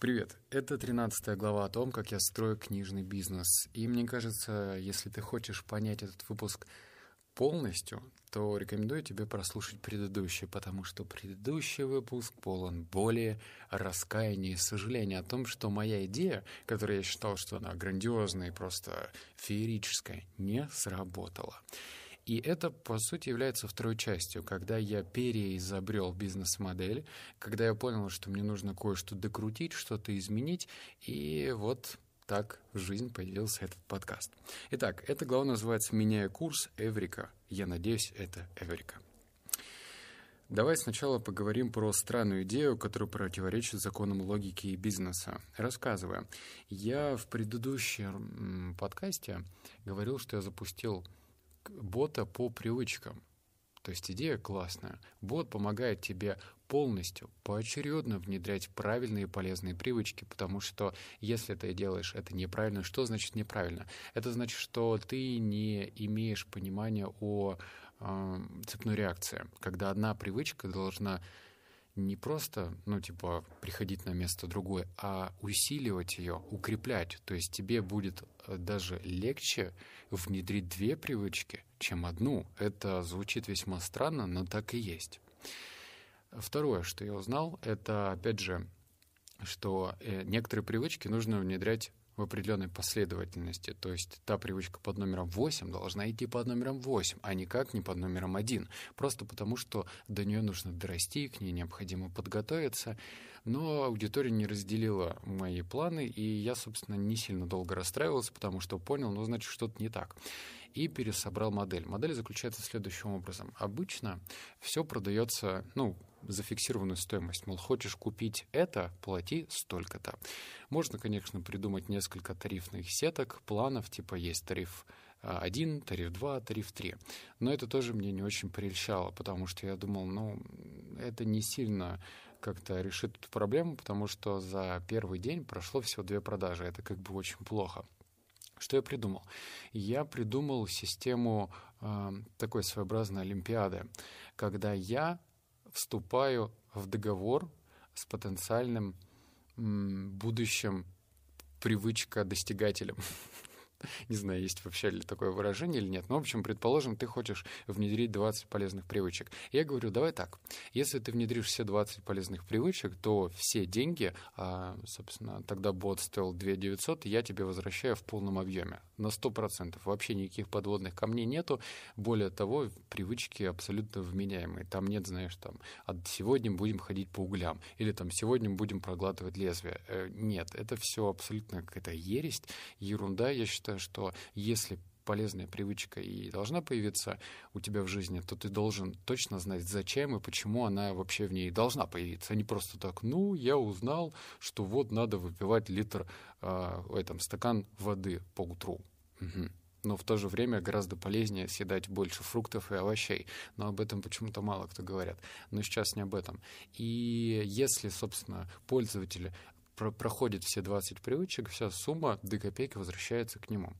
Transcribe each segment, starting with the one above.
Привет, это 13 глава о том, как я строю книжный бизнес. И мне кажется, если ты хочешь понять этот выпуск полностью, то рекомендую тебе прослушать предыдущий, потому что предыдущий выпуск полон боли, раскаяния и сожаления о том, что моя идея, которую я считал, что она грандиозная и просто феерическая, не сработала. И это, по сути, является второй частью, когда я переизобрел бизнес-модель, когда я понял, что мне нужно кое-что докрутить, что-то изменить, и вот так в жизнь появился этот подкаст. Итак, эта глава называется «Меняя курс. Эврика». Я надеюсь, это Эврика. Давай сначала поговорим про странную идею, которая противоречит законам логики и бизнеса. Рассказывая, я в предыдущем подкасте говорил, что я запустил бота по привычкам. То есть идея классная. Бот помогает тебе полностью, поочередно внедрять правильные и полезные привычки, потому что если ты делаешь это неправильно, что значит неправильно? Это значит, что ты не имеешь понимания о э, цепной реакции, когда одна привычка должна не просто, ну, типа, приходить на место другое, а усиливать ее, укреплять. То есть тебе будет э, даже легче внедрить две привычки, чем одну. Это звучит весьма странно, но так и есть. Второе, что я узнал, это, опять же, что э, некоторые привычки нужно внедрять в определенной последовательности. То есть та привычка под номером 8 должна идти под номером 8, а никак не под номером 1. Просто потому, что до нее нужно дорасти, к ней необходимо подготовиться. Но аудитория не разделила мои планы, и я, собственно, не сильно долго расстраивался, потому что понял, ну, значит, что-то не так. И пересобрал модель. Модель заключается следующим образом. Обычно все продается, ну, за фиксированную стоимость. Мол, хочешь купить это, плати столько-то. Можно, конечно, придумать несколько тарифных сеток, планов, типа есть тариф 1, тариф 2, тариф 3. Но это тоже мне не очень прельщало, потому что я думал, ну, это не сильно как-то решит эту проблему, потому что за первый день прошло всего две продажи. Это как бы очень плохо. Что я придумал? Я придумал систему э, такой своеобразной олимпиады, когда я вступаю в договор с потенциальным будущим привычка достигателем. Не знаю, есть вообще ли такое выражение или нет. Но, в общем, предположим, ты хочешь внедрить 20 полезных привычек. Я говорю, давай так. Если ты внедришь все 20 полезных привычек, то все деньги, а, собственно, тогда бот стоил 2 900, я тебе возвращаю в полном объеме. На 100%. Вообще никаких подводных камней нету. Более того, привычки абсолютно вменяемые. Там нет, знаешь, там, а сегодня будем ходить по углям. Или там сегодня будем проглатывать лезвие. Э, нет, это все абсолютно какая-то ересь, ерунда, я считаю считаю, что если полезная привычка и должна появиться у тебя в жизни, то ты должен точно знать, зачем и почему она вообще в ней должна появиться. А не просто так, ну, я узнал, что вот надо выпивать литр, э, этом, стакан воды по утру. Угу. Но в то же время гораздо полезнее съедать больше фруктов и овощей. Но об этом почему-то мало кто говорят. Но сейчас не об этом. И если, собственно, пользователи про проходит все 20 привычек, вся сумма до копейки возвращается к нему.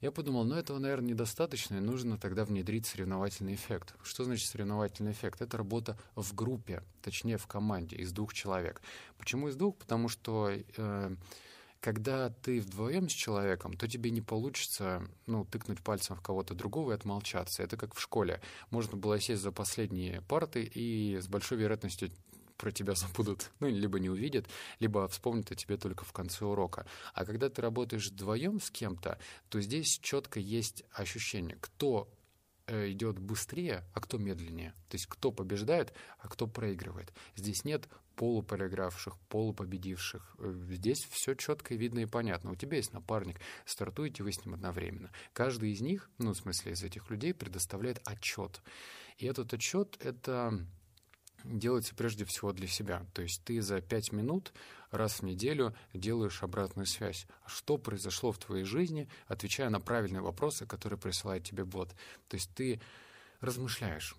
Я подумал, ну этого, наверное, недостаточно, и нужно тогда внедрить соревновательный эффект. Что значит соревновательный эффект? Это работа в группе, точнее в команде из двух человек. Почему из двух? Потому что э, когда ты вдвоем с человеком, то тебе не получится ну, тыкнуть пальцем в кого-то другого и отмолчаться. Это как в школе. Можно было сесть за последние парты и с большой вероятностью про тебя забудут, ну, либо не увидят, либо вспомнят о тебе только в конце урока. А когда ты работаешь вдвоем с кем-то, то здесь четко есть ощущение, кто э, идет быстрее, а кто медленнее. То есть кто побеждает, а кто проигрывает. Здесь нет полупроигравших, полупобедивших. Э, здесь все четко видно и понятно. У тебя есть напарник, стартуете вы с ним одновременно. Каждый из них, ну, в смысле, из этих людей предоставляет отчет. И этот отчет — это делается прежде всего для себя. То есть ты за пять минут раз в неделю делаешь обратную связь. Что произошло в твоей жизни, отвечая на правильные вопросы, которые присылает тебе бот. То есть ты размышляешь,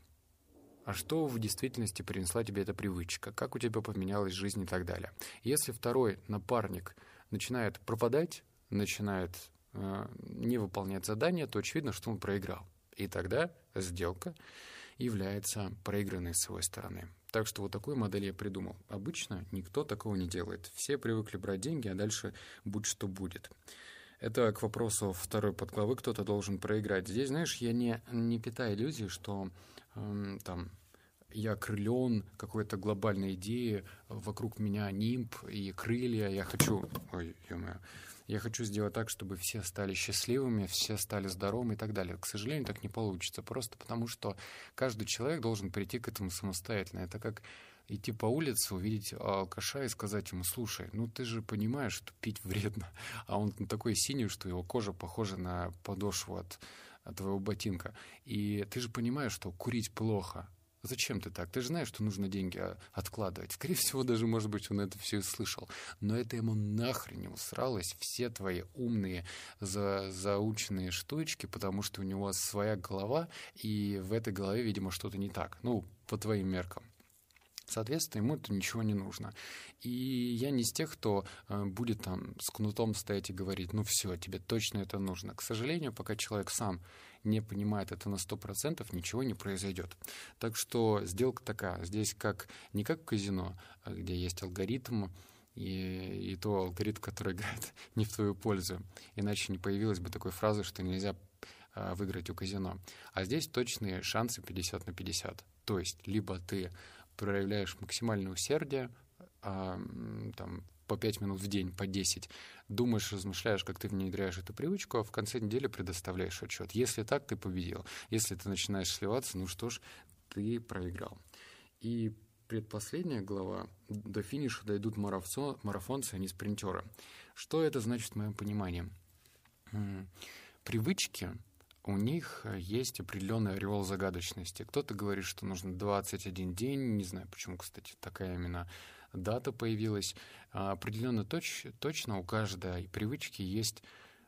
а что в действительности принесла тебе эта привычка, как у тебя поменялась жизнь и так далее. Если второй напарник начинает пропадать, начинает э, не выполнять задания, то очевидно, что он проиграл. И тогда сделка является проигранной с своей стороны. Так что вот такую модель я придумал. Обычно никто такого не делает. Все привыкли брать деньги, а дальше будь что будет. Это к вопросу второй подглавы, кто-то должен проиграть. Здесь, знаешь, я не, не питаю иллюзии, что эм, там я крылен какой-то глобальной идеей, вокруг меня нимб и крылья, я хочу... Ой, я хочу сделать так, чтобы все стали счастливыми, все стали здоровыми и так далее. К сожалению, так не получится, просто потому что каждый человек должен прийти к этому самостоятельно. Это как идти по улице, увидеть алкаша и сказать ему, слушай, ну ты же понимаешь, что пить вредно, а он такой синий, что его кожа похожа на подошву от твоего ботинка. И ты же понимаешь, что курить плохо, Зачем ты так? Ты же знаешь, что нужно деньги а, откладывать. Скорее всего, даже, может быть, он это все и слышал. Но это ему нахрен не усралось. Все твои умные, за, заученные штучки, потому что у него своя голова, и в этой голове, видимо, что-то не так. Ну, по твоим меркам. Соответственно, ему это ничего не нужно. И я не из тех, кто э, будет там с кнутом стоять и говорить, ну все, тебе точно это нужно. К сожалению, пока человек сам не понимает это на 100%, ничего не произойдет. Так что сделка такая. Здесь как не как в казино, а где есть алгоритм, и, и то алгоритм, который играет не в твою пользу. Иначе не появилась бы такой фразы, что нельзя а, выиграть у казино. А здесь точные шансы 50 на 50. То есть либо ты проявляешь максимальное усердие, а, там, по 5 минут в день, по 10, думаешь, размышляешь, как ты внедряешь эту привычку, а в конце недели предоставляешь отчет. Если так, ты победил. Если ты начинаешь сливаться, ну что ж, ты проиграл. И предпоследняя глава, до финиша дойдут марафон, марафонцы, а не спринтеры. Что это значит в моем понимании? Привычки у них есть определенный ореол загадочности. Кто-то говорит, что нужно 21 день, не знаю, почему, кстати, такая именно дата появилась. А определенно точ, точно у каждой привычки есть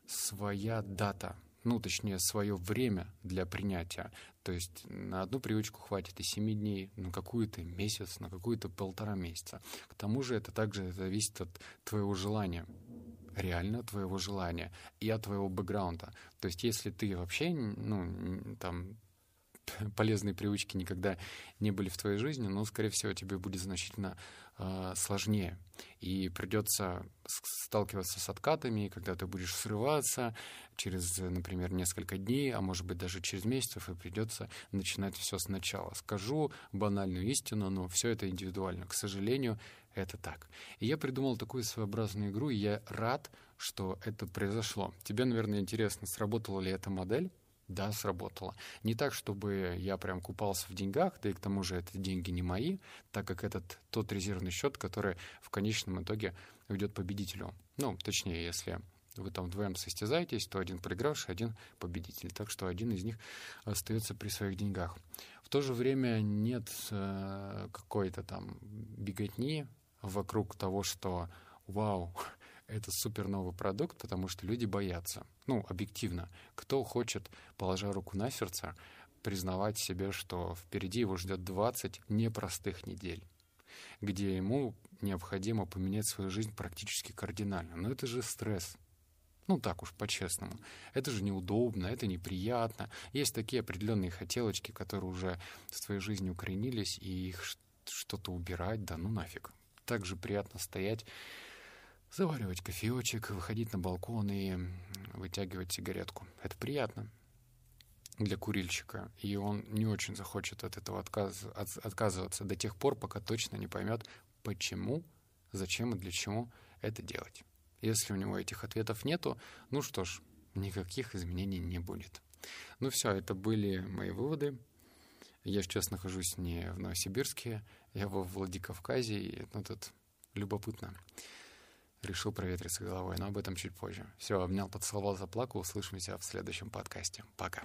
своя дата, ну, точнее, свое время для принятия. То есть на одну привычку хватит и 7 дней, на какую-то месяц, на какую-то полтора месяца. К тому же это также зависит от твоего желания реально твоего желания и от твоего бэкграунда. То есть если ты вообще, ну, там, полезные привычки никогда не были в твоей жизни, но, скорее всего, тебе будет значительно э, сложнее. И придется сталкиваться с откатами, когда ты будешь срываться через, например, несколько дней, а может быть даже через месяцев, и придется начинать все сначала. Скажу банальную истину, но все это индивидуально. К сожалению, это так. И я придумал такую своеобразную игру, и я рад, что это произошло. Тебе, наверное, интересно, сработала ли эта модель? Да, сработала. Не так, чтобы я прям купался в деньгах, да и к тому же это деньги не мои, так как этот тот резервный счет, который в конечном итоге ведет победителю. Ну, точнее, если вы там вдвоем состязаетесь, то один проигравший, один победитель. Так что один из них остается при своих деньгах. В то же время нет э, какой-то там беготни вокруг того, что вау, это супер новый продукт, потому что люди боятся. Ну, объективно. Кто хочет, положа руку на сердце, признавать себе, что впереди его ждет 20 непростых недель, где ему необходимо поменять свою жизнь практически кардинально. Но это же стресс. Ну, так уж, по-честному. Это же неудобно, это неприятно. Есть такие определенные хотелочки, которые уже в твоей жизни укоренились, и их что-то убирать, да ну нафиг. Так же приятно стоять заваривать кофеечек, выходить на балкон и вытягивать сигаретку. Это приятно для курильщика, и он не очень захочет от этого отказ, от, отказываться до тех пор, пока точно не поймет, почему, зачем и для чего это делать. Если у него этих ответов нету, ну что ж, никаких изменений не будет. Ну все, это были мои выводы. Я сейчас нахожусь не в Новосибирске, я во Владикавказе, и ну, тут любопытно решил проветриться головой, но об этом чуть позже. Все, обнял, поцеловал, заплакал. Услышимся в следующем подкасте. Пока.